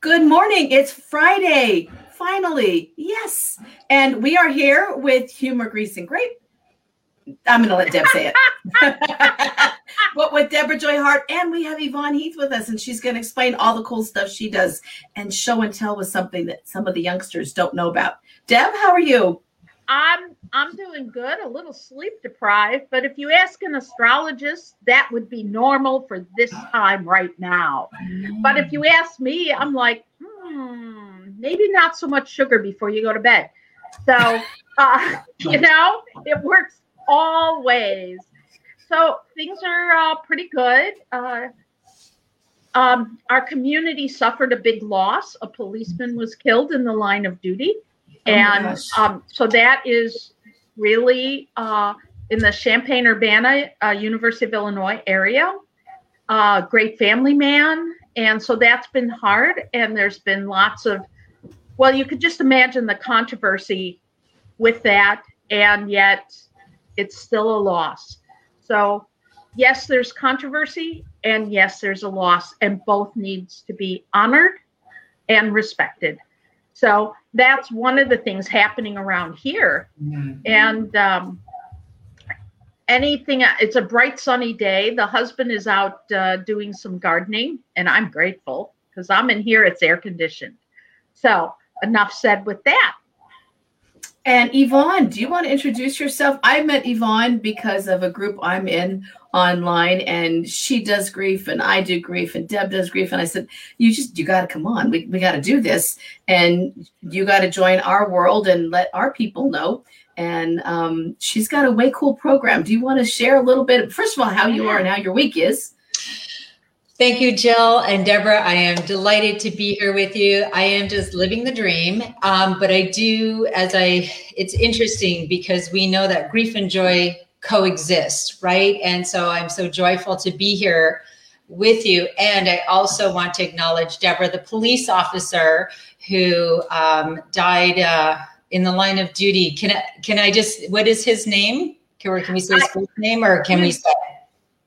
Good morning. It's Friday. Finally. Yes. And we are here with Humor, Grace, and Grief. I'm going to let Deb say it. but with Debra Joy Hart, and we have Yvonne Heath with us, and she's going to explain all the cool stuff she does and show and tell with something that some of the youngsters don't know about. Deb, how are you? I'm I'm doing good, a little sleep deprived, but if you ask an astrologist, that would be normal for this time right now. But if you ask me, I'm like, hmm, maybe not so much sugar before you go to bed. So, uh, you know, it works all ways. So things are uh, pretty good. Uh, um, our community suffered a big loss. A policeman was killed in the line of duty. Oh and um, so that is really uh, in the Champaign Urbana, uh, University of Illinois area. Uh, great family man. And so that's been hard. And there's been lots of, well, you could just imagine the controversy with that. And yet it's still a loss. So, yes, there's controversy. And yes, there's a loss. And both needs to be honored and respected. So that's one of the things happening around here. Mm-hmm. And um, anything, it's a bright sunny day. The husband is out uh, doing some gardening, and I'm grateful because I'm in here, it's air conditioned. So enough said with that. And Yvonne, do you want to introduce yourself? I met Yvonne because of a group I'm in online, and she does grief, and I do grief, and Deb does grief. And I said, You just, you got to come on. We, we got to do this. And you got to join our world and let our people know. And um, she's got a way cool program. Do you want to share a little bit, first of all, how you are and how your week is? Thank you, Jill and Debra. I am delighted to be here with you. I am just living the dream. Um, but I do, as I, it's interesting because we know that grief and joy coexist, right? And so I'm so joyful to be here with you. And I also want to acknowledge Debra, the police officer who um, died uh, in the line of duty. Can I, can I just, what is his name? Can, can we say his first name or can we say?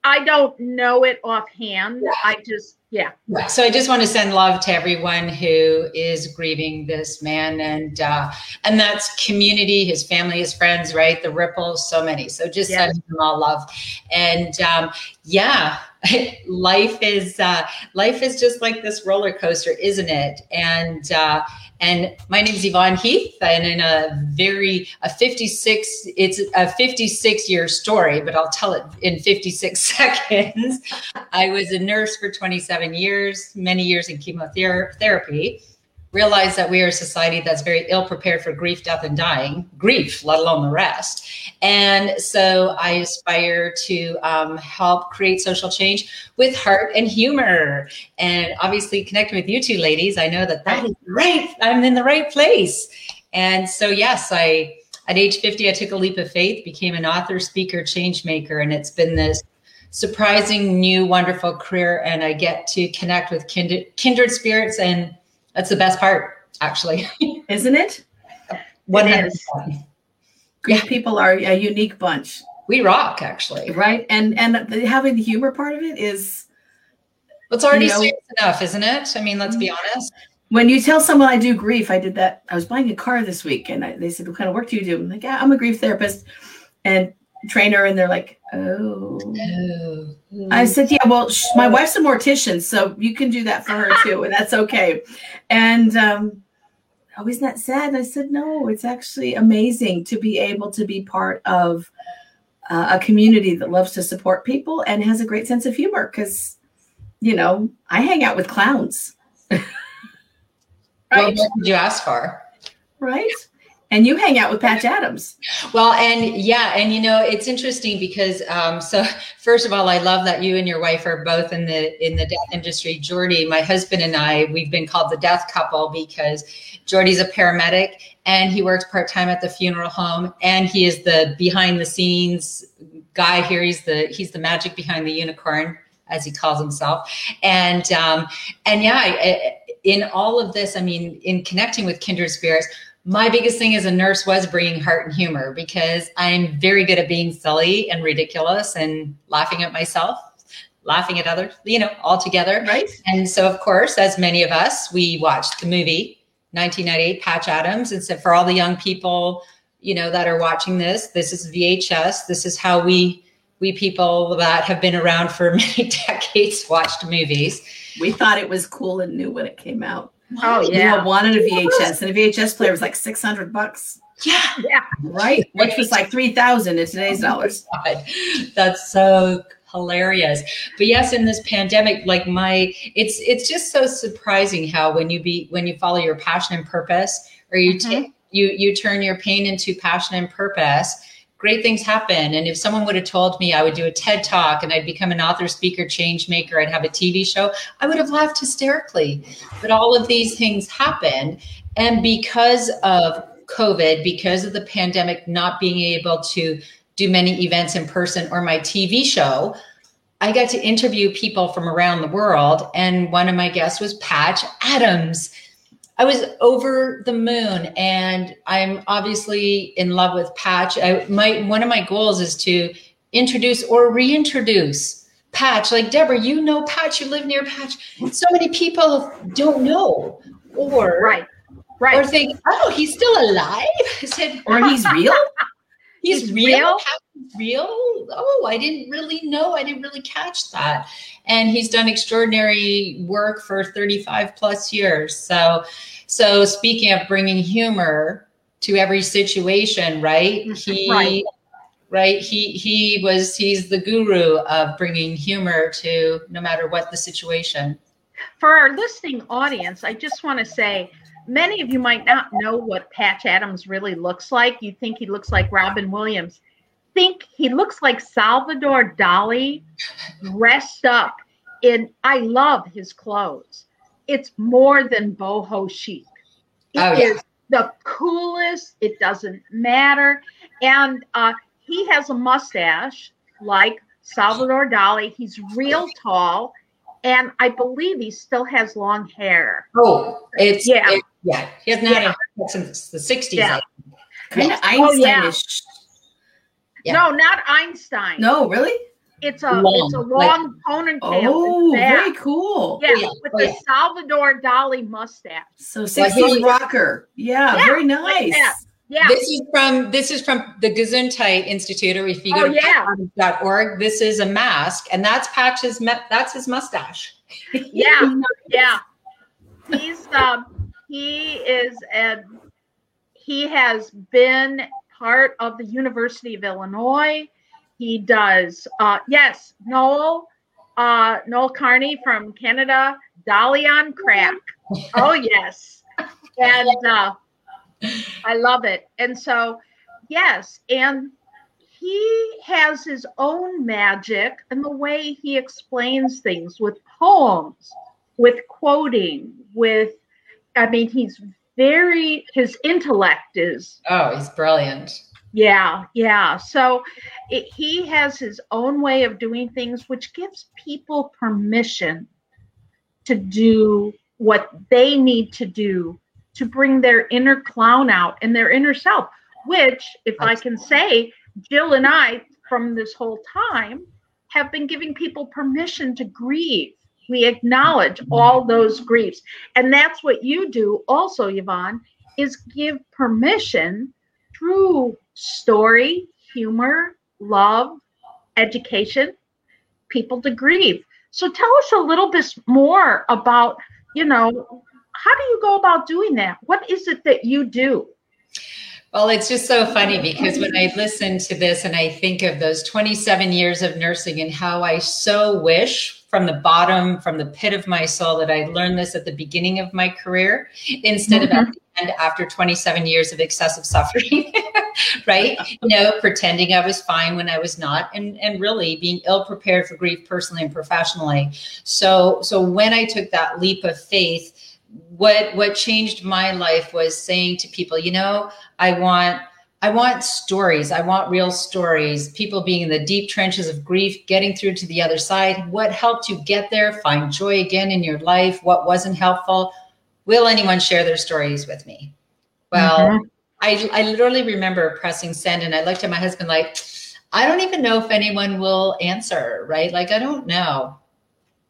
I don't know it offhand. Yeah. I just yeah. So I just want to send love to everyone who is grieving this man, and uh, and that's community, his family, his friends, right? The ripples, so many. So just yes. sending them all love, and um, yeah, life is uh, life is just like this roller coaster, isn't it? And uh, and my name is Yvonne Heath, and in a very a 56, it's a 56 year story, but I'll tell it in 56 seconds. I was a nurse for 27 years, many years in chemotherapy realize that we are a society that's very ill prepared for grief, death, and dying, grief, let alone the rest. And so I aspire to um, help create social change with heart and humor. And obviously, connecting with you two ladies, I know that that is right. I'm in the right place. And so, yes, I. At age 50, I took a leap of faith, became an author, speaker, change maker, and it's been this surprising, new, wonderful career. And I get to connect with kindred, kindred spirits and that's the best part, actually. Isn't it? One hundred. Yeah. People are a unique bunch. We rock, actually. Right, and and the, having the humor part of it is. It's already you know, serious enough, isn't it? I mean, let's be mm-hmm. honest. When you tell someone I do grief, I did that. I was buying a car this week, and I, they said, "What kind of work do you do?" I'm like, "Yeah, I'm a grief therapist and trainer," and they're like, Oh. oh. I said, yeah, well, sh- my wife's a mortician, so you can do that for her too, and that's okay. And um, oh, isn't that sad? And I said, no, it's actually amazing to be able to be part of uh, a community that loves to support people and has a great sense of humor because, you know, I hang out with clowns. right? What did you ask for? Right and you hang out with Patch Adams. Well, and yeah, and you know it's interesting because um, so first of all, I love that you and your wife are both in the in the death industry. Jordy, my husband and I, we've been called the death couple because Jordy's a paramedic and he works part time at the funeral home, and he is the behind the scenes guy here. He's the he's the magic behind the unicorn as he calls himself, and um, and yeah. in all of this, I mean, in connecting with kindred spirits, my biggest thing as a nurse was bringing heart and humor because I'm very good at being silly and ridiculous and laughing at myself laughing at others, you know, all together. Right. And so, of course, as many of us, we watched the movie 1998, Patch Adams. And so, for all the young people, you know, that are watching this, this is VHS. This is how we we people that have been around for many decades watched movies. We thought it was cool and new when it came out. Oh yeah, we wanted a VHS, and a VHS player was like six hundred bucks. Yeah, yeah, right. Which was like three thousand in today's dollars. God, that's so hilarious. But yes, in this pandemic, like my, it's it's just so surprising how when you be when you follow your passion and purpose, or you mm-hmm. take you you turn your pain into passion and purpose great things happen. And if someone would have told me I would do a TED talk and I'd become an author, speaker, change maker, I'd have a TV show, I would have laughed hysterically. But all of these things happened. And because of COVID, because of the pandemic, not being able to do many events in person or my TV show, I got to interview people from around the world. And one of my guests was Patch Adams. I was over the moon, and I'm obviously in love with Patch. I, my one of my goals is to introduce or reintroduce Patch. Like Debra, you know Patch. You live near Patch. So many people don't know, or right, right, or think, oh, he's still alive. I said, or he's real. he's, he's real. real? real? Oh, I didn't really know. I didn't really catch that. And he's done extraordinary work for 35 plus years. So, so speaking of bringing humor to every situation, right? Mm-hmm. He, right. right? He he was he's the guru of bringing humor to no matter what the situation. For our listening audience, I just want to say many of you might not know what Patch Adams really looks like. You think he looks like Robin Williams think he looks like Salvador Dali dressed up in I love his clothes. It's more than boho chic. It oh, yeah. is the coolest. It doesn't matter. And uh, he has a mustache like Salvador Dali. He's real tall. And I believe he still has long hair. Oh, it's yeah, yeah. He hasn't yeah. had it since the '60s. Yeah. Kind of Einsteinish. Oh, yeah. Yeah. No, not Einstein. No, really? It's a long, it's a long like, ponytail. Oh, very cool. Yeah, yeah. with oh, the yeah. Salvador Dali mustache. So 60s rocker. Yeah, yeah, very nice. Like yeah. This is from this is from the Gesundheit Institute, or if you go oh, to yeah. .org, this is a mask, and that's Patch's that's his mustache. yeah, yeah. He's um he is a he has been part of the University of Illinois. He does, uh, yes, Noel, uh, Noel Carney from Canada, Dali on crack. Oh, yes. And uh, I love it. And so, yes, and he has his own magic and the way he explains things with poems, with quoting, with, I mean, he's very his intellect is oh he's brilliant. Yeah yeah. So it, he has his own way of doing things which gives people permission to do what they need to do to bring their inner clown out and their inner self which if i can say jill and i from this whole time have been giving people permission to grieve we acknowledge all those griefs. And that's what you do also, Yvonne, is give permission through story, humor, love, education, people to grieve. So tell us a little bit more about, you know, how do you go about doing that? What is it that you do? Well, it's just so funny because when I listen to this and I think of those 27 years of nursing and how I so wish from the bottom, from the pit of my soul, that I learned this at the beginning of my career instead mm-hmm. of at mm-hmm. the end after 27 years of excessive suffering, right? You know, pretending I was fine when I was not, and and really being ill prepared for grief personally and professionally. So so when I took that leap of faith, what what changed my life was saying to people, you know, I want I want stories. I want real stories. People being in the deep trenches of grief, getting through to the other side. What helped you get there? Find joy again in your life. What wasn't helpful? Will anyone share their stories with me? Well, mm-hmm. I, I literally remember pressing send and I looked at my husband like, I don't even know if anyone will answer, right? Like, I don't know.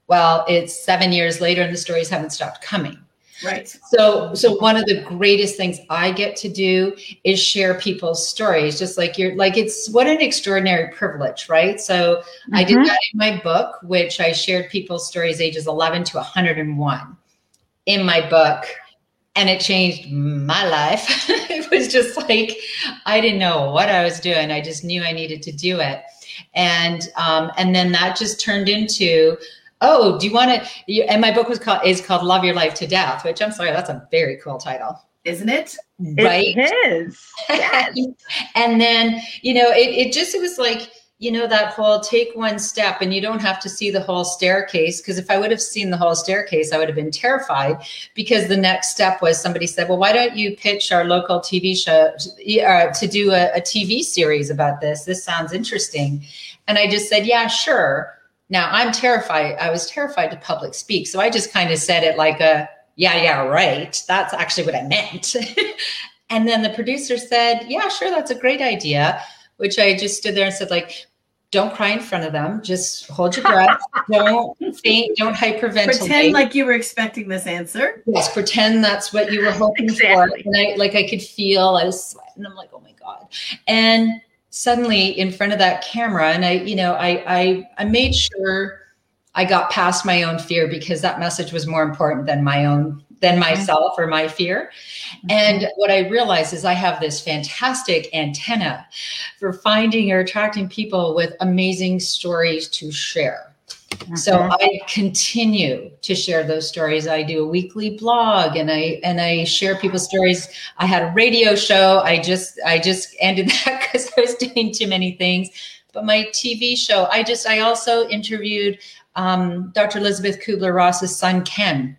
Well, it's seven years later and the stories haven't stopped coming. Right. So, so one of the greatest things I get to do is share people's stories, just like you're like, it's what an extraordinary privilege, right? So mm-hmm. I did mm-hmm. that in my book, which I shared people's stories ages 11 to 101 in my book. And it changed my life. it was just like, I didn't know what I was doing. I just knew I needed to do it. And, um, and then that just turned into, oh, do you want to? And my book was called is called Love Your Life to Death, which I'm sorry, that's a very cool title, isn't it? Right. It is. Yes. and then you know, it it just it was like you know that whole take one step and you don't have to see the whole staircase because if i would have seen the whole staircase i would have been terrified because the next step was somebody said well why don't you pitch our local tv show uh, to do a, a tv series about this this sounds interesting and i just said yeah sure now I'm terrified. I was terrified to public speak. So I just kind of said it like a, yeah, yeah, right. That's actually what I meant. and then the producer said, yeah, sure, that's a great idea. Which I just stood there and said, like, don't cry in front of them. Just hold your breath. don't faint. Don't hyperventilate. Pretend like you were expecting this answer. Yes, pretend that's what you were hoping exactly. for. And I like I could feel I was sweating. I'm like, oh my god. And suddenly in front of that camera and i you know i i, I made sure i got past my own fear because that message was more important than my own than mm-hmm. myself or my fear. And what i realized is i have this fantastic antenna for finding or attracting people with amazing stories to share so mm-hmm. I continue to share those stories. I do a weekly blog and I and I share people's stories. I had a radio show. I just I just ended that because I was doing too many things. But my TV show, I just I also interviewed um, Dr. Elizabeth Kubler Ross's son Ken.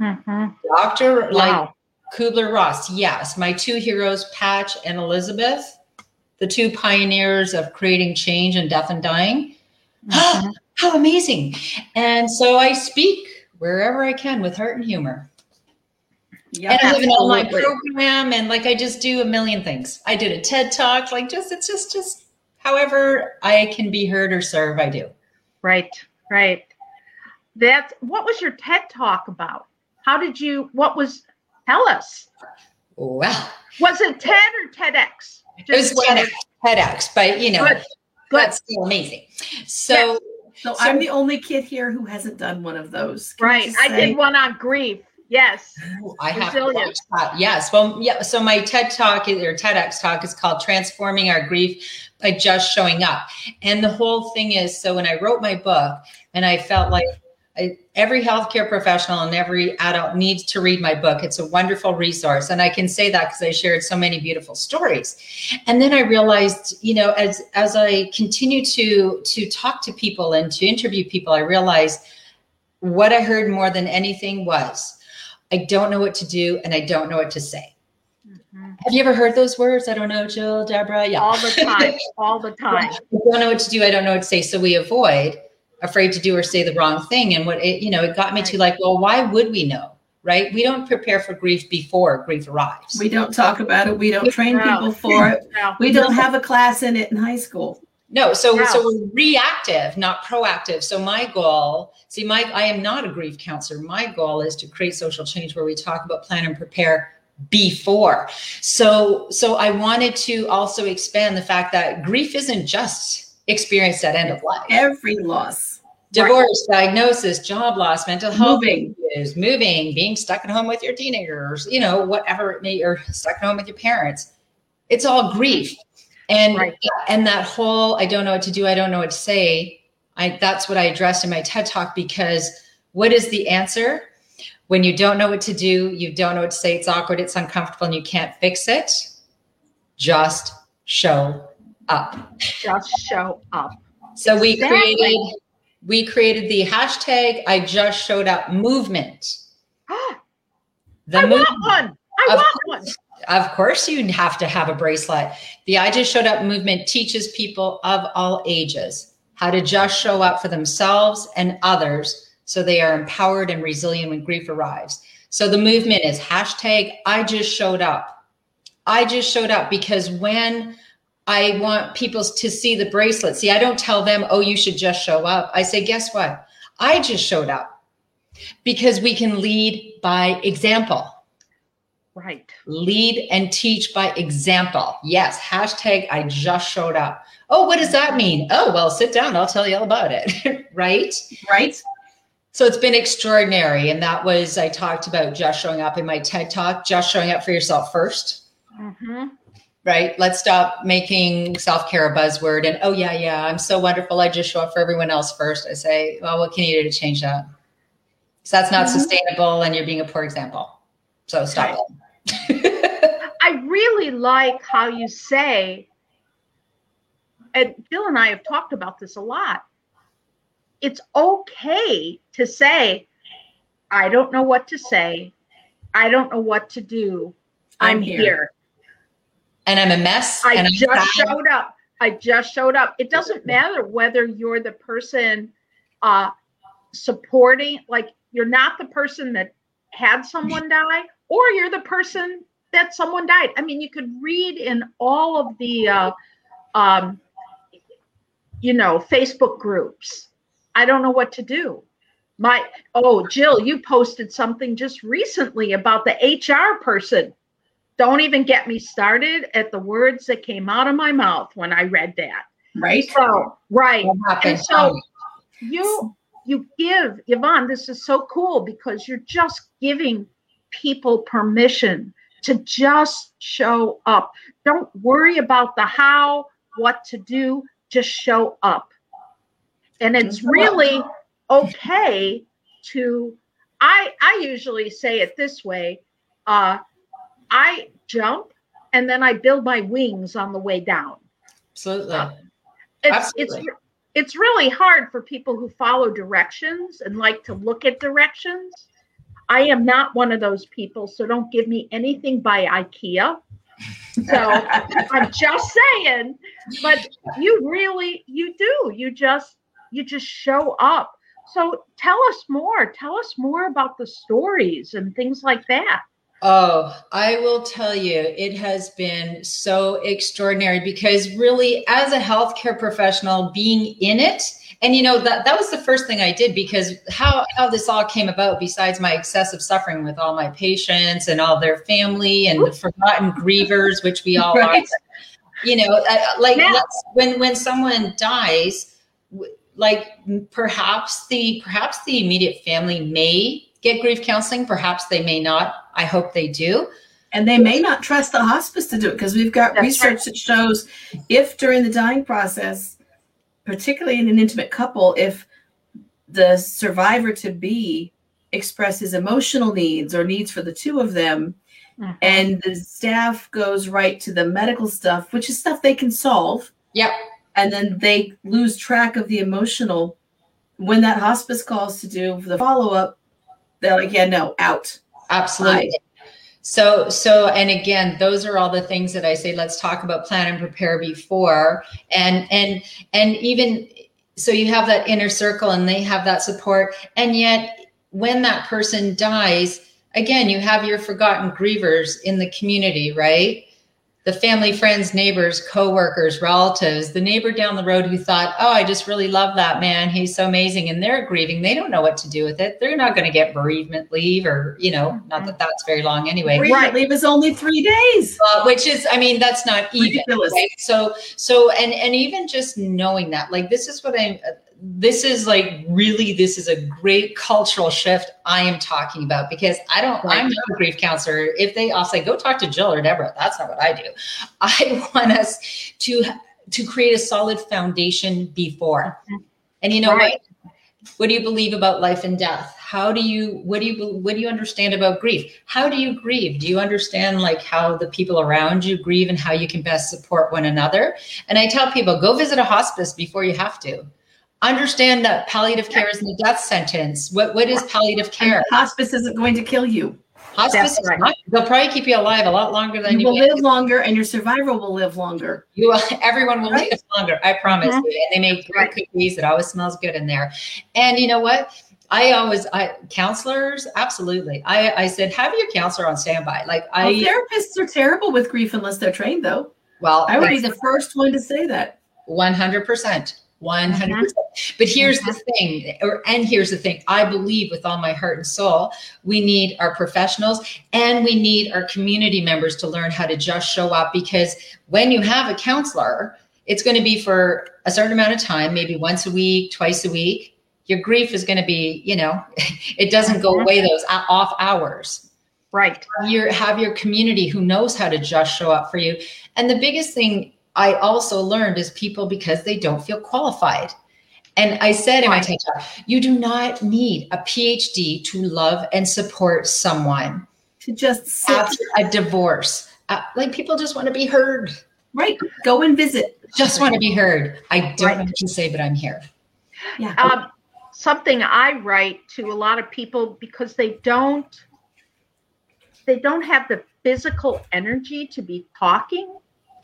Mm-hmm. Doctor wow. like Kubler Ross. Yes, my two heroes, Patch and Elizabeth, the two pioneers of creating change and death and dying. Mm-hmm. How amazing. And so I speak wherever I can with heart and humor. Yeah, and I have an online program and like I just do a million things. I did a TED talk, like just it's just just however I can be heard or serve, I do. Right, right. That what was your TED talk about? How did you what was tell us? Well was it TED or TEDx? Just it was TEDx, TEDx, but you know Good. Good. that's still amazing. So so, so, I'm the only kid here who hasn't done one of those. Can right. I did one on grief. Yes. I have to that. Yes. Well, yeah. So my TED talk or TEDx talk is called Transforming Our Grief by Just Showing Up. And the whole thing is so when I wrote my book and I felt like I, every healthcare professional and every adult needs to read my book. It's a wonderful resource. And I can say that because I shared so many beautiful stories. And then I realized, you know, as as I continue to to talk to people and to interview people, I realized what I heard more than anything was, I don't know what to do and I don't know what to say. Mm-hmm. Have you ever heard those words? I don't know, Jill, Debra. Yeah. All the time. all the time. I don't know what to do. I don't know what to say. So we avoid afraid to do or say the wrong thing. And what it, you know, it got me to like, well, why would we know? Right? We don't prepare for grief before grief arrives. We don't talk about it. We don't train people for it. We don't have a class in it in high school. No, so so we're reactive, not proactive. So my goal, see, Mike, I am not a grief counselor. My goal is to create social change where we talk about plan and prepare before. So so I wanted to also expand the fact that grief isn't just experienced at end of life. Every loss. Divorce, right. diagnosis, job loss, mental health moving. issues, moving, being stuck at home with your teenagers, you know, whatever it may, or stuck at home with your parents. It's all grief. And right. and that whole I don't know what to do, I don't know what to say. I that's what I addressed in my TED talk because what is the answer? When you don't know what to do, you don't know what to say, it's awkward, it's uncomfortable, and you can't fix it. Just show up. Just show up. So we created we created the hashtag I just showed up movement. the I movement. want one. I of want course, one. Of course you have to have a bracelet. The I just showed up movement teaches people of all ages how to just show up for themselves and others so they are empowered and resilient when grief arrives. So the movement is hashtag I just showed up. I just showed up because when I want people to see the bracelet. See, I don't tell them, oh, you should just show up. I say, guess what? I just showed up because we can lead by example. Right. Lead and teach by example. Yes. Hashtag I just showed up. Oh, what does that mean? Oh, well, sit down. I'll tell you all about it. right. Right. So it's been extraordinary. And that was, I talked about just showing up in my TED talk, just showing up for yourself 1st mm-hmm. Right. Let's stop making self care a buzzword. And oh, yeah, yeah, I'm so wonderful. I just show up for everyone else first. I say, well, what can you do to change that? So that's not mm-hmm. sustainable. And you're being a poor example. So stop it. I really like how you say, and Jill and I have talked about this a lot. It's okay to say, I don't know what to say. I don't know what to do. I'm, I'm here. here. And I'm a mess. I just showed up. I just showed up. It doesn't matter whether you're the person uh, supporting, like you're not the person that had someone die or you're the person that someone died. I mean, you could read in all of the, uh, um, you know, Facebook groups. I don't know what to do. My oh, Jill, you posted something just recently about the HR person. Don't even get me started at the words that came out of my mouth when I read that. Right. So right. And so you you give Yvonne. This is so cool because you're just giving people permission to just show up. Don't worry about the how, what to do, just show up. And it's really okay to I I usually say it this way. Uh I jump and then I build my wings on the way down. Absolutely. Uh, it's Absolutely. it's it's really hard for people who follow directions and like to look at directions I am not one of those people, so don't give me anything by IKEA. So I'm just saying, but you really you do. You just you just show up. So tell us more. Tell us more about the stories and things like that. Oh, I will tell you, it has been so extraordinary because really, as a healthcare professional, being in it, and you know that that was the first thing I did because how how this all came about, besides my excessive suffering with all my patients and all their family and the forgotten grievers, which we all right. are. You know, uh, like yeah. when when someone dies, like perhaps the perhaps the immediate family may get grief counseling. Perhaps they may not. I hope they do. And they may not trust the hospice to do it because we've got That's research right. that shows if during the dying process, particularly in an intimate couple, if the survivor to be expresses emotional needs or needs for the two of them, mm-hmm. and the staff goes right to the medical stuff, which is stuff they can solve. Yep. And then they lose track of the emotional. When that hospice calls to do the follow up, they're like, yeah, no, out. Absolutely. So, so, and again, those are all the things that I say, let's talk about plan and prepare before. And, and, and even so you have that inner circle and they have that support. And yet when that person dies, again, you have your forgotten grievers in the community, right? The family, friends, neighbors, coworkers, relatives, the neighbor down the road who thought, "Oh, I just really love that man. He's so amazing," and they're grieving. They don't know what to do with it. They're not going to get bereavement leave, or you know, not that that's very long anyway. Bereavement leave is only three days, uh, which is, I mean, that's not even. Right? So, so, and and even just knowing that, like, this is what I'm this is like really this is a great cultural shift I am talking about because I don't right. I'm not a grief counselor. If they I'll say go talk to Jill or Debra. That's not what I do. I want us to to create a solid foundation before. Mm-hmm. And you know right. what? What do you believe about life and death? How do you what do you what do you understand about grief? How do you grieve? Do you understand like how the people around you grieve and how you can best support one another? And I tell people go visit a hospice before you have to understand that palliative care isn't a death sentence. What what is palliative care? hospice isn't going to kill you. Hospice right. not, they'll probably keep you alive a lot longer than you, you will live longer and your survivor will live longer. You will, everyone will right? live longer. I promise mm-hmm. you. And they make great cookies. It always smells good in there. And you know what? I always, I counselors, absolutely. I, I said, have your counselor on standby. Like I, well, therapists are terrible with grief unless they're trained, though. Well, I would be the first one to say that. 100%. 100%. percent Uh-huh. But here's the uh-huh. thing, or and here's the thing. I believe with all my heart and soul, we need our professionals and we need our community members to learn how to just show up because when you have a counselor, it's going to be for a certain amount of time, maybe once a week, twice a week. Your grief is going to be, you know, it doesn't go away uh-huh. those uh, off hours. Right. You have your community who knows how to just show up for you. And the biggest thing I also learned is people because they don't feel qualified. And I said in my TED talk, you do not need a PhD to love and support someone. To just sit. after a divorce. Uh, like people just want to be heard. Right. Go and visit. Just want to be heard. I don't right. know what to say, but I'm here. Yeah. Um, something I write to a lot of people because they don't they don't have the physical energy to be talking.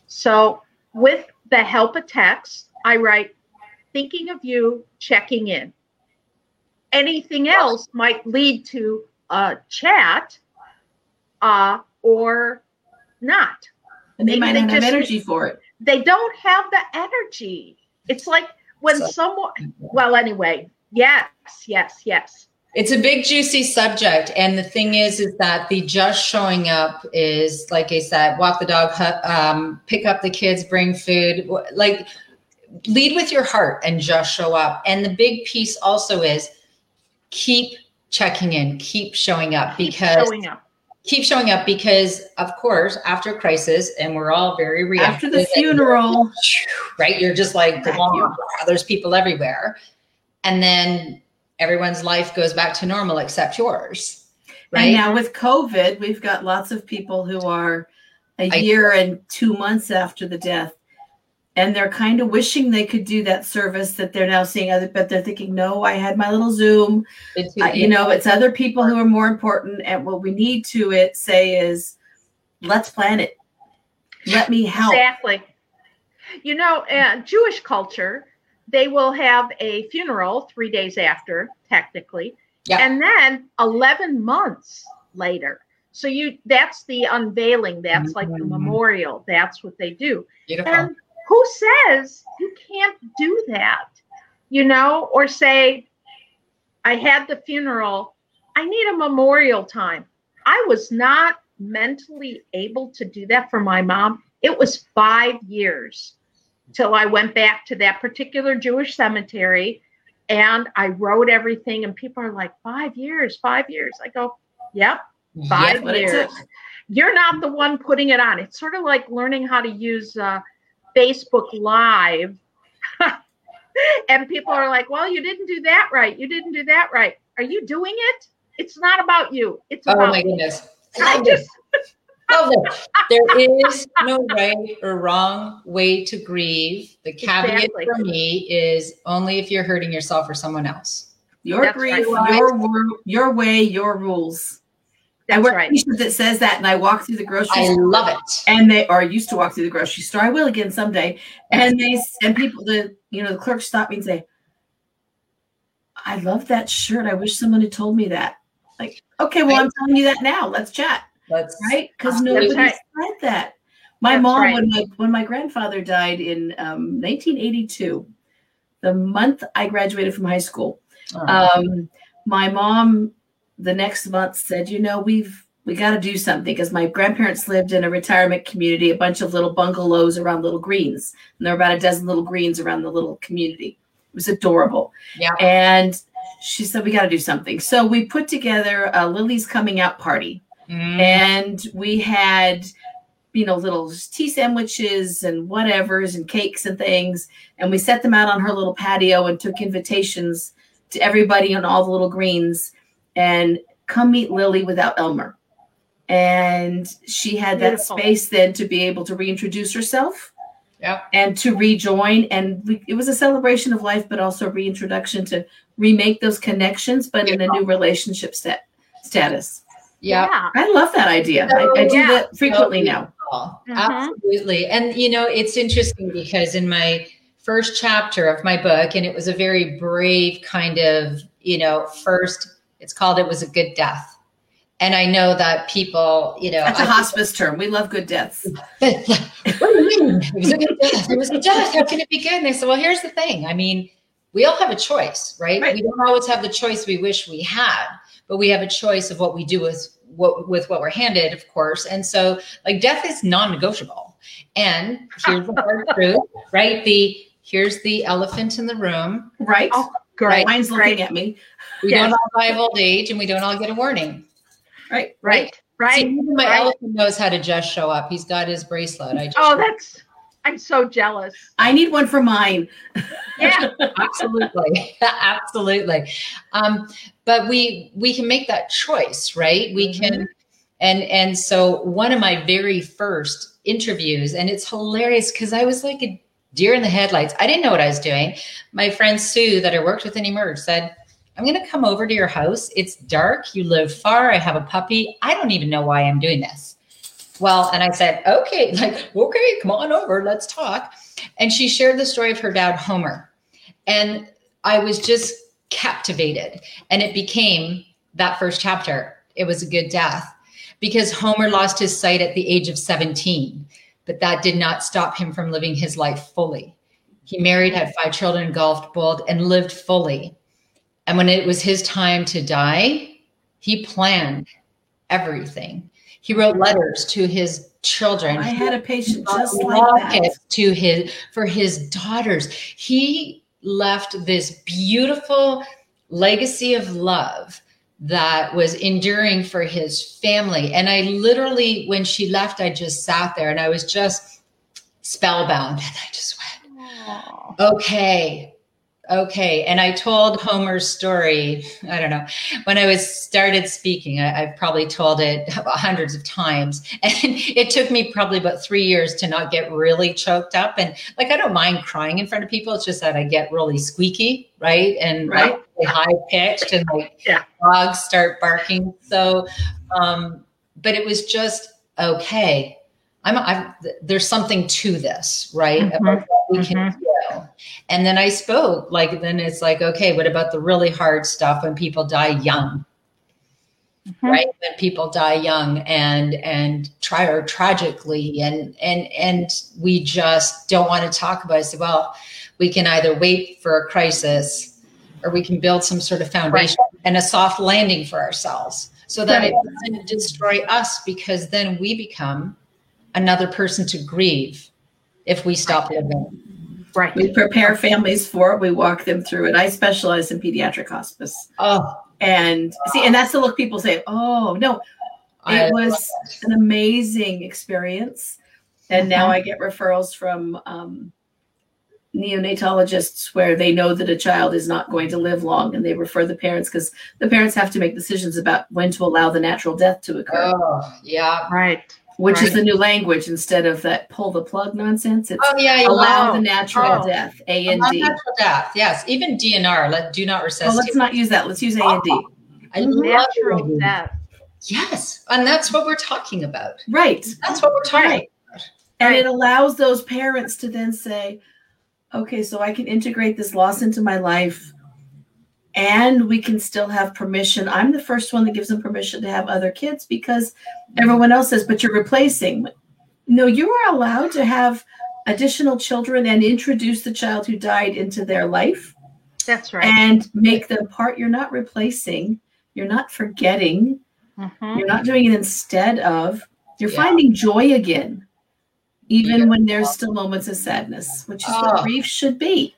So with the help of text, I write, thinking of you, checking in. Anything else might lead to a chat uh, or not. And they Maybe might they not just, have energy for it. They don't have the energy. It's like when so, someone, well, anyway, yes, yes, yes it's a big juicy subject and the thing is is that the just showing up is like i said walk the dog um, pick up the kids bring food like lead with your heart and just show up. And the big piece also is keep checking in keep showing up because keep showing up, keep showing up because of course after crisis and we're all very reactive. After the funeral. Right? You're just like there's people everywhere. And then everyone's life goes back to normal except yours. Right. And now with COVID, we've got lots of people who are a I, year and two months after the death. And they're kind of wishing they could do that service that they're now seeing other, but they're thinking, no, I had my little Zoom. Uh, you know, it's other people who are more important. And what we need to it say is, let's plan it. Let me help. Exactly. You know, uh, Jewish culture, they will have a funeral three days after, technically, yeah. and then 11 months later. So you that's the unveiling, that's mm-hmm. like the mm-hmm. memorial. That's what they do. Beautiful. And who says you can't do that? You know, or say, I had the funeral, I need a memorial time. I was not mentally able to do that for my mom. It was five years till I went back to that particular Jewish cemetery and I wrote everything. And people are like, five years, five years. I go, yep, five years. You're not the one putting it on. It's sort of like learning how to use uh, Facebook Live. and people are like, well, you didn't do that right. You didn't do that right. Are you doing it? It's not about you. It's about oh my goodness. I just there is no right or wrong way to grieve. The caveat exactly. for me is only if you're hurting yourself or someone else. Your That's grief, right. your your way, your rules. That's I wear right. a t-shirt that says that, and I walk through the grocery I store. I love it. And they, are used to walk through the grocery store. I will again someday. And they, and people, the, you know, the clerks stop me and say, "I love that shirt. I wish someone had told me that." Like, okay, well, I'm telling you that now. Let's chat. That's right because nobody right. said that. My that's mom, right. when my when my grandfather died in um, 1982, the month I graduated from high school, oh. um, my mom the next month said, "You know, we've we got to do something because my grandparents lived in a retirement community, a bunch of little bungalows around little greens, and there were about a dozen little greens around the little community. It was adorable. Yeah. And she said, We got to do something. So we put together a Lily's coming out party. Mm. And we had, you know, little tea sandwiches and whatevers and cakes and things. And we set them out on her little patio and took invitations to everybody on all the little greens and come meet Lily without Elmer. And she had Beautiful. that space then to be able to reintroduce herself. Yeah. And to rejoin. And we, it was a celebration of life, but also reintroduction to remake those connections, but in a new relationship set, status. Yeah. I love that idea. So, I, I, do yeah. that frequently so now. Mm-hmm. Absolutely. And, you know, it's interesting because in my first chapter of my book, and it was a very brave kind of, you know, first, it's called It Was a Good Death. and I know that people, you know, that's a I, hospice term. We love good deaths. what do you mean? It was a good death. It was a death. How can it be good? And they said, well, here's the thing. I mean, we all have a choice, right? right? We don't always have the choice we wish we had, but we have a choice of what we do with what with what we're handed, of course. And so, like, death is non-negotiable. And here's the hard truth, right? The here's the elephant in the room, right? Oh, great. Mine's looking at me. We yes. don't all die of old age, and we don't all get a warning. Right, right, right. See, even my right. elephant knows how to just show up. He's got his bracelet. I just oh, that's. I'm so jealous. I need one for mine. Yeah, absolutely, absolutely. Um, but we we can make that choice, right? We mm-hmm. can, and and so one of my very first interviews, and it's hilarious because I was like a deer in the headlights. I didn't know what I was doing. My friend Sue, that I worked with in Emerge, said I'm going to come over to your house. It's dark. You live far. I have a puppy. I don't even know why I'm doing this. Well, and I said, okay, like, okay, come on over. Let's talk. And she shared the story of her dad, Homer. And I was just captivated. And it became that first chapter. It was a good death because Homer lost his sight at the age of 17, but that did not stop him from living his life fully. He married, had five children, golfed, bowled, and lived fully. And when it was his time to die, he planned everything. He wrote mm. letters to his children. I had a patient just like that. To his for his daughters. He left this beautiful legacy of love that was enduring for his family. And I literally, when she left, I just sat there and I was just spellbound. And I just went, Aww. okay, Okay. And I told Homer's story, I don't know, when I was started speaking, I, have probably told it hundreds of times. And it took me probably about three years to not get really choked up. And like, I don't mind crying in front of people. It's just that I get really squeaky, right? And right. like high pitched and like yeah. dogs start barking. So, um, but it was just okay. I'm, I've, there's something to this, right? Mm-hmm. We can mm-hmm. Do. And then I spoke, like, then it's like, okay, what about the really hard stuff when people die young? Mm-hmm. Right. When people die young and, and try or tragically and, and, and we just don't want to talk about it. So, well, we can either wait for a crisis or we can build some sort of foundation right. and a soft landing for ourselves so that right. it doesn't destroy us because then we become another person to grieve if we stop living. Right. We prepare families for it. We walk them through it. I specialize in pediatric hospice. Oh. And see, and that's the look people say, oh, no, it was an amazing experience. And now I get referrals from um, neonatologists where they know that a child is not going to live long and they refer the parents because the parents have to make decisions about when to allow the natural death to occur. Oh, yeah. Right which right. is the new language instead of that pull the plug nonsense. It's oh yeah, allow the natural oh. death. A and D. Natural death. Yes, even DNR. Let do not resuscitate. Well, let's not use that. Let's use A and D. Oh, I natural love death. Yes, and that's what we're talking about. Right. That's what we're talking right. about. And it allows those parents to then say, okay, so I can integrate this loss into my life and we can still have permission. I'm the first one that gives them permission to have other kids because everyone else says, but you're replacing. No, you are allowed to have additional children and introduce the child who died into their life. That's right. And make them part. You're not replacing, you're not forgetting, mm-hmm. you're not doing it instead of, you're yeah. finding joy again, even yeah. when there's still moments of sadness, which is oh. what grief should be.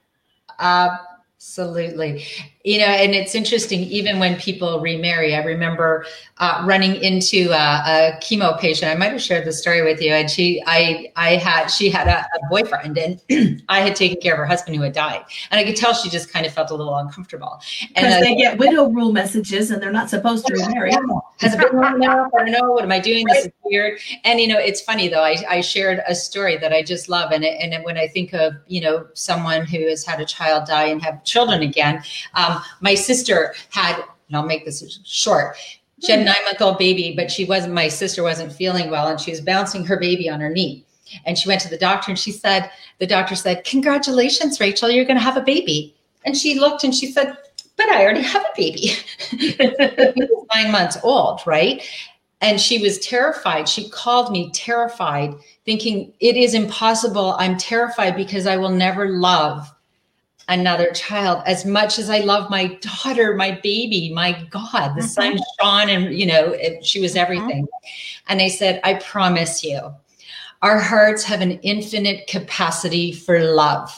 Absolutely. You know, and it's interesting, even when people remarry, I remember uh, running into a, a, chemo patient. I might have shared the story with you. And she, I, I had, she had a, a boyfriend and I had taken care of her husband who had died. And I could tell she just kind of felt a little uncomfortable. And because they get widow rule messages and they're not supposed to remarry. Has it been long enough? I don't know. What am I doing? This is weird. And, you know, it's funny though. I, I shared a story that I just love. And, it, and when I think of, you know, someone who has had a child die and have children again, um, my sister had, and I'll make this short. She had a hmm. nine month old baby, but she wasn't, my sister wasn't feeling well and she was bouncing her baby on her knee. And she went to the doctor and she said, the doctor said, Congratulations, Rachel, you're going to have a baby. And she looked and she said, but I already have a baby. nine months old, right? And she was terrified. She called me terrified, thinking, It is impossible. I'm terrified because I will never love another child as much as I love my daughter, my baby, my God, the mm-hmm. sun shone and, you know, it, she was mm-hmm. everything. Mm-hmm. And I said, I promise you, our hearts have an infinite capacity for love.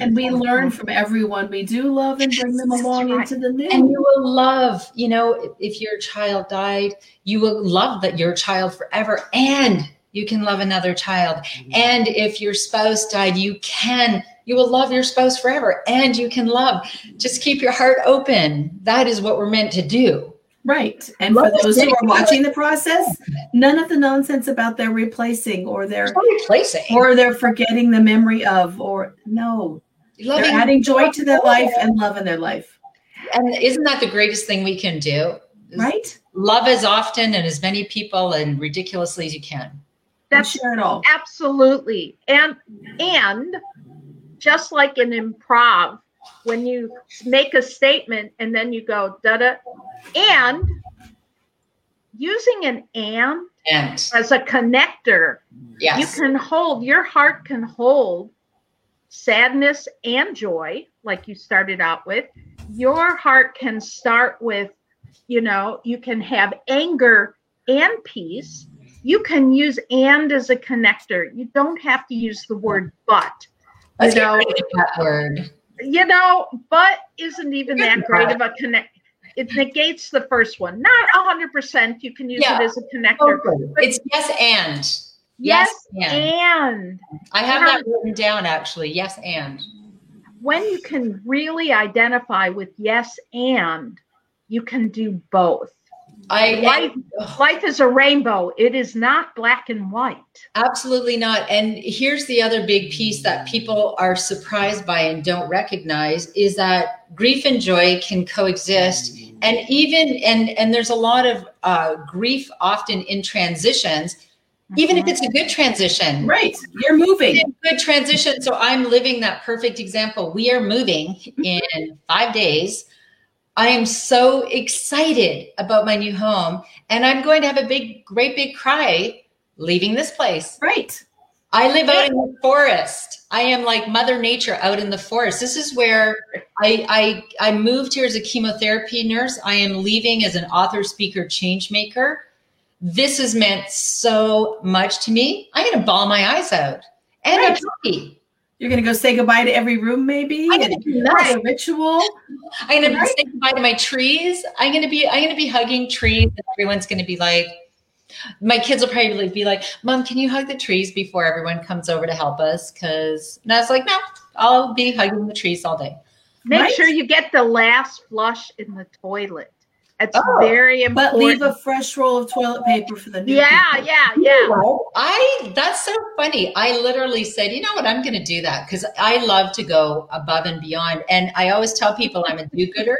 and we learn from everyone we do love and bring them along right. into the new. And you will love, you know, if your child died, you will love that your child forever. And you can love another child. Mm-hmm. And if your spouse died, you can you will love your spouse forever and you can love. Just keep your heart open. That is what we're meant to do. Right. And love for those who are watching the process, none of the nonsense about their replacing or their replacing or they're forgetting the memory of or no. Loving, they're adding joy to their life and love in their life. And isn't that the greatest thing we can do? Right? Love as often and as many people and ridiculously as you can. That's sure it all. Absolutely. And and just like in improv, when you make a statement and then you go da da, and using an and, and. as a connector, yes. you can hold your heart can hold sadness and joy, like you started out with. Your heart can start with, you know, you can have anger and peace. You can use and as a connector. You don't have to use the word but you know, that word. You know, but isn't even that great of a connect. It negates the first one. Not hundred percent. You can use yeah. it as a connector. It's yes and. Yes, yes and. and. I have that written down actually. Yes and. When you can really identify with yes and, you can do both. I life, life is a rainbow. It is not black and white. Absolutely not. And here's the other big piece that people are surprised by and don't recognize is that grief and joy can coexist. And even and and there's a lot of uh, grief often in transitions even if it's a good transition. Right. You're moving. Good transition. So I'm living that perfect example. We are moving in five days. I am so excited about my new home and I'm going to have a big, great big cry leaving this place. Right. I live out in the forest. I am like Mother Nature out in the forest. This is where I, I I moved here as a chemotherapy nurse. I am leaving as an author, speaker, change maker. This has meant so much to me. I'm gonna bawl my eyes out. And right. I'm happy. You're gonna go say goodbye to every room, maybe. I'm gonna do a ritual. I'm gonna right? say goodbye to my trees. I'm gonna be I'm gonna be hugging trees, and everyone's gonna be like, my kids will probably be like, "Mom, can you hug the trees before everyone comes over to help us?" Because and I was like, "No, I'll be hugging the trees all day." Make right? sure you get the last flush in the toilet. It's oh, very important. But leave a fresh roll of toilet paper for the new. Yeah, people. yeah, yeah. I that's so funny. I literally said, you know what, I'm going to do that because I love to go above and beyond. And I always tell people I'm a do-gooder,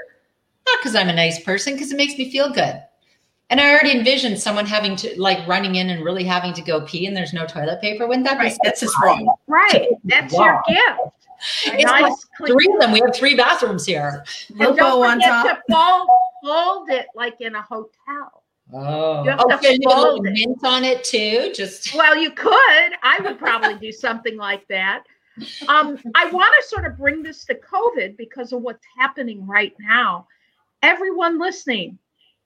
not because I'm a nice person, because it makes me feel good. And I already envisioned someone having to like running in and really having to go pee, and there's no toilet paper. Wouldn't that right. be? That's just wrong. Right. That's wow. your gift. It's nice like three of them. We have three bathrooms here. And don't forget to fold, fold it like in a hotel. Oh, you have oh, to fold it. mint on it too. Just well, you could. I would probably do something like that. Um, I want to sort of bring this to COVID because of what's happening right now. Everyone listening,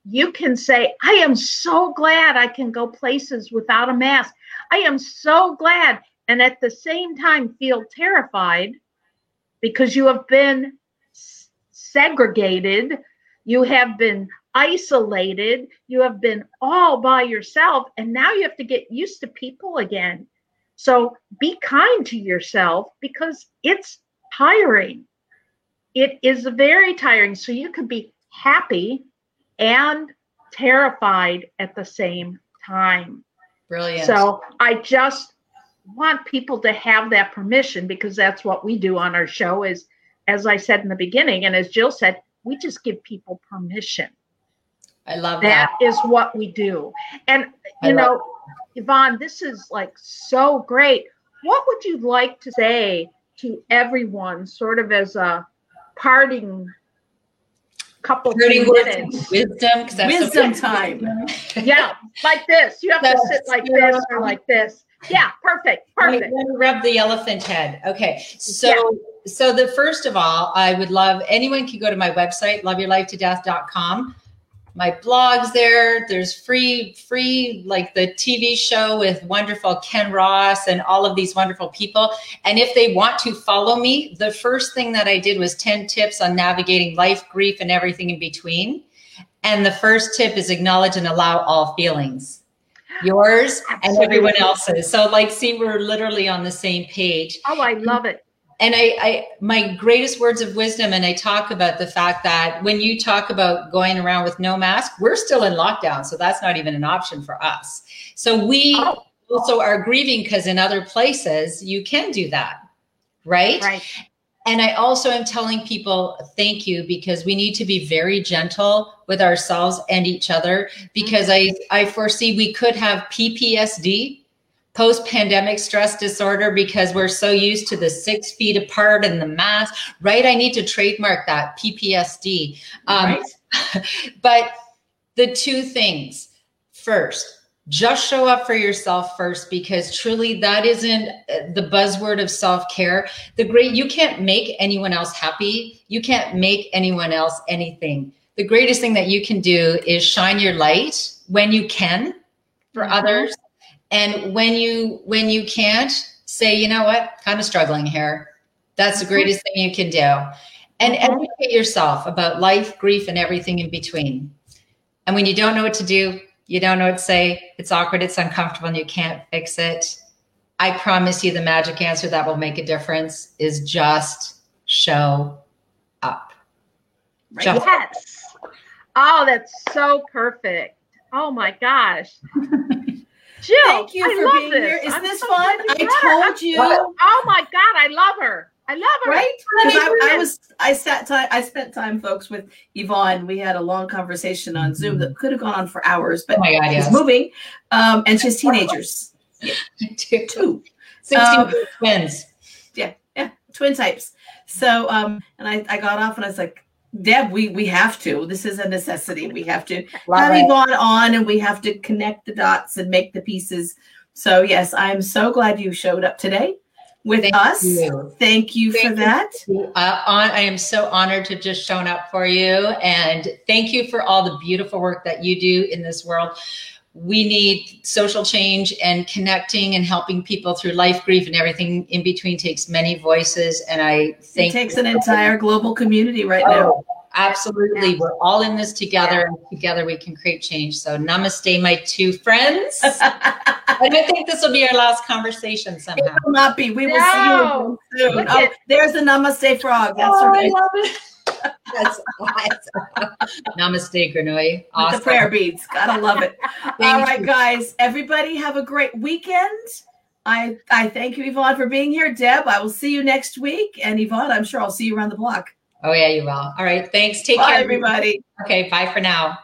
you can say, I am so glad I can go places without a mask. I am so glad. And at the same time, feel terrified because you have been segregated, you have been isolated, you have been all by yourself, and now you have to get used to people again. So be kind to yourself because it's tiring. It is very tiring. So you could be happy and terrified at the same time. Brilliant. So I just want people to have that permission because that's what we do on our show is as i said in the beginning and as jill said we just give people permission i love that that is what we do and you know yvonne this is like so great what would you like to say to everyone sort of as a parting couple 30 minutes. wisdom that's Wisdom time. Yeah, like this. You have to sit like this or like this. Yeah, perfect, perfect. me rub the elephant head. Okay. So so the first of all, I would love anyone can go to my website, loveyourlifetodeath.com. My blog's there. There's free, free like the TV show with wonderful Ken Ross and all of these wonderful people. And if they want to follow me, the first thing that I did was 10 tips on navigating life, grief, and everything in between. And the first tip is acknowledge and allow all feelings. Yours and everyone else's. So like see we're literally on the same page Oh, I love it. and I, I my greatest words of wisdom and i talk about the fact that when you talk about going around with no mask we're still in lockdown so that's not even an option for us so we Oh. also are grieving because in other places you can do that right? Right. And i also am telling people thank you because we need to be very gentle with ourselves and each other because i i foresee we could have ppsd post pandemic stress disorder because we're so used to the six feet apart and the mask, right? I need to trademark that PPSD. Um, Right. but the two things first, just show up for yourself first because truly that isn't uh, the buzzword of self care. The great, you can't make anyone else happy, you can't make anyone else anything. The greatest thing that you can do is shine your light when you can for Mhm. others and when you when you can't say you know what kind of struggling here that's the Mhm. greatest thing you can do and Mhm. educate yourself about life grief and everything in between and when you don't know what to do you don't know what to say it's awkward it's uncomfortable and you can't fix it i promise you the magic answer that will make a difference is just show up Right. Just- Yes. Oh, that's so perfect. Oh my gosh. Jill, Thank you I for love being this. here. Is I'm this so fun? I you brought her. told you. Oh my God, I love her. I love her. Right? Let me Because I, I was I sat time I spent time, folks, with Yvonne. We had a long conversation on Zoom that could have gone on for hours, but oh my god it's yes moving. Um, and she's teenagers. two Two. 16 Um, twins Yeah, twin types. So um, and I, I got off and I was like, Deb, we we have to. This is a necessity. We have to Love have it. Yvonne on and we have to connect the dots and make the pieces. So yes, I'm so glad you showed up today with Thank us. you. Thank you Thank for you. that. Uh, on, I am so honored to have just shown up for you, and thank you for all the beautiful work that you do in this world. We need social change and connecting and helping people through life, grief, and everything in between takes many voices. And I think It think takes an entire global community right now. Absolutely, we're all in this together, and together we can create change. So, namaste, my two friends. and I think this will be our last conversation somehow. It will not be. We will No. see you again soon. Oh, there's a namaste frog. That's Oh, I right. love it. That's awesome. Namaste, Granoi. With Awesome. the prayer beads. Gotta love it. all right, you. guys. Everybody have a great weekend. I I thank you, Yvonne, for being here. Deb, I will see you next week. And Yvonne, I'm sure I'll see you around the block. Oh, yeah, you will. All right. Thanks. Take Bye, care. everybody. Okay. Bye for now.